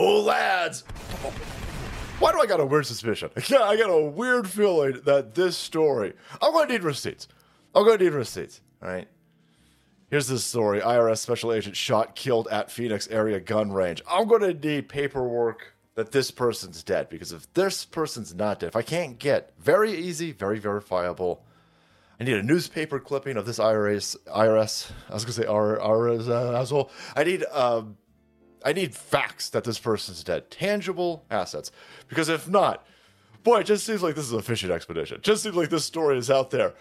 Oh, lads. Why do I got a weird suspicion? Yeah, I got a weird feeling that this story. I'm going to need receipts. I'm going to need receipts. All right. Here's this story IRS special agent shot, killed at Phoenix area gun range. I'm going to need paperwork that this person's dead because if this person's not dead, if I can't get very easy, very verifiable, I need a newspaper clipping of this IRS. IRS. I was going to say IRS uh, asshole. I need um, I need facts that this person's dead, tangible assets. Because if not, boy, it just seems like this is a fishing expedition. It just seems like this story is out there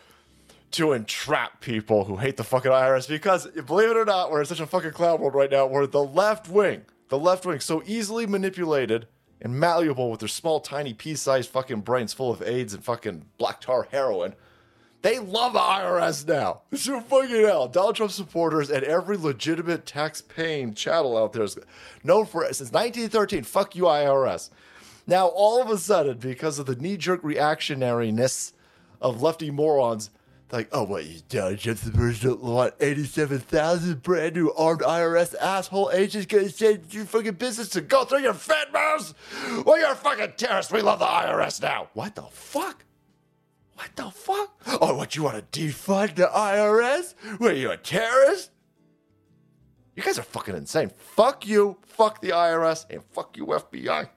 to entrap people who hate the fucking IRS. Because believe it or not, we're in such a fucking cloud world right now where the left wing, the left wing, so easily manipulated and malleable with their small, tiny, pea-sized fucking brains full of AIDS and fucking black tar heroin they love the IRS now. So fucking hell. Donald Trump supporters and every legitimate tax paying channel out there is known for it since 1913. Fuck you, IRS. Now, all of a sudden, because of the knee jerk reactionariness of lefty morons, like, oh, what you done? Just the person want 87,000 brand new armed IRS asshole agents gonna send your fucking business to go through your fat mouths? Well, you're a fucking terrorist. We love the IRS now. What the fuck? What the fuck? Oh, what you want to defund the IRS? What are you a terrorist? You guys are fucking insane. Fuck you, fuck the IRS, and fuck you FBI.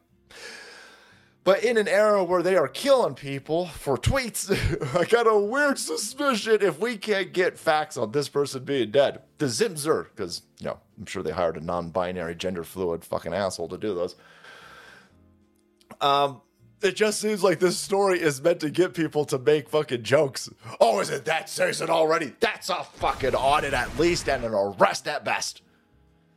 But in an era where they are killing people for tweets, I got a weird suspicion if we can't get facts on this person being dead. The Zimzer, because, you know, I'm sure they hired a non binary, gender fluid fucking asshole to do those. Um, it just seems like this story is meant to get people to make fucking jokes. Oh, is it that season already? That's a fucking audit at least and an arrest at best.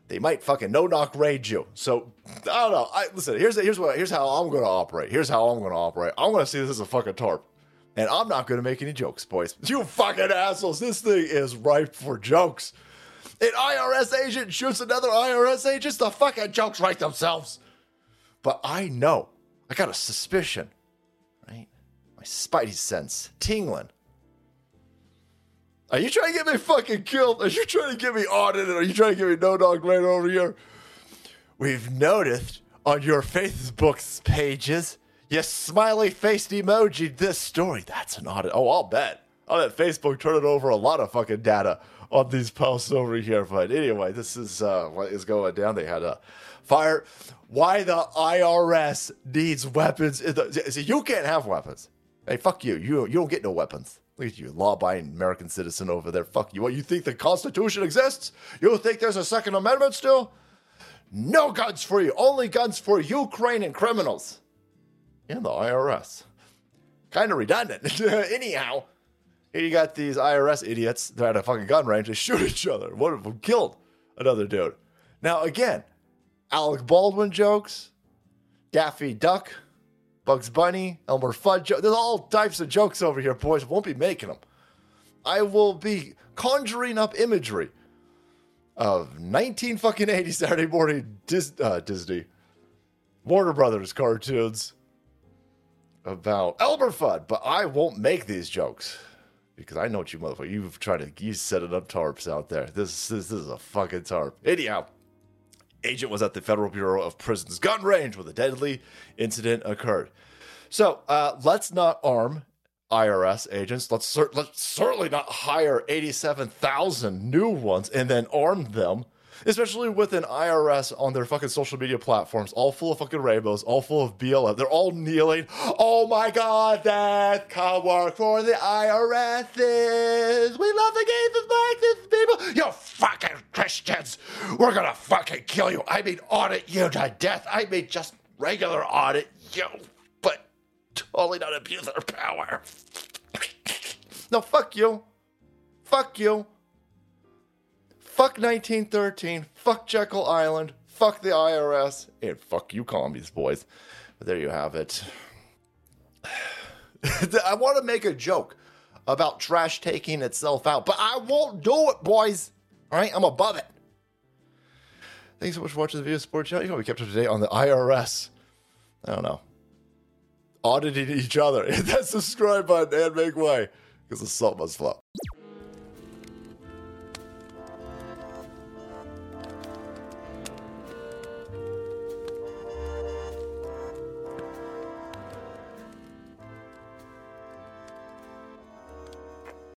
They might fucking no knock raid you. So I don't know. I listen. Here's here's what here's how I'm to operate. Here's how I'm to operate. I'm to see this as a fucking tarp, and I'm not to make any jokes, boys. You fucking assholes. This thing is ripe for jokes. An IRS agent shoots another IRS agent. The fucking jokes write themselves. But I know I got a suspicion, right? My spidey sense tingling. Are you trying to get me fucking killed? Are you trying to get me audited? Are you trying to get me no dog land over here? We've noticed on your Facebook's pages, you smiley faced emoji this story. That's an audit. Oh, I'll bet. I'll bet Facebook turned it over a lot of fucking data on these posts over here. But anyway, this is uh, what is going down. They had a fire why the IRS needs weapons. See, you can't have weapons. Hey, fuck you. You you don't get no weapons. Look at you, law-abiding American citizen over there. Fuck you. What, you think the Constitution exists? You think there's a Second Amendment still? No guns for you. Only guns for Ukraine and criminals. And the IRS. Kind of redundant. Anyhow, you got these IRS idiots. They're at a fucking gun range. They shoot each other. One of them killed another dude. Now, again, Alec Baldwin jokes, Daffy Duck, Bugs Bunny, Elmer Fudd jokes. There's all types of jokes over here, boys. Won't be making them. I will be conjuring up imagery of 19 fucking 80 Saturday morning Dis- uh, Disney Warner Brothers cartoons about Elmer Fudd, but I won't make these jokes because I know what you motherfucker. You've tried to you set it up tarps out there. This, this, this is a fucking tarp. Anyhow, agent was at the Federal Bureau of Prisons gun range where the deadly incident occurred. So uh, let's not arm IRS agents. Let's, cer- let's certainly not hire 87,000 new ones and then arm them, especially with an IRS on their fucking social media platforms, all full of fucking rainbows, all full of BLM. They're all kneeling. Oh my God, that can work for the IRS is. We love the gays and blacks and people. You fucking Christians. We're gonna fucking kill you. I mean, audit you to death. I mean, just regular audit you, but totally not abuse our power. no, fuck you. Fuck you. Fuck 1913. Fuck Jekyll Island. Fuck the IRS. And fuck you, commies, boys. But there you have it. I want to make a joke about trash taking itself out, but I won't do it, boys. All right, I'm above it. Thanks so much for watching the video support channel. You know, we kept up to date on the IRS. I don't know. Auditing each other. Hit that subscribe button and make way because the salt must flow.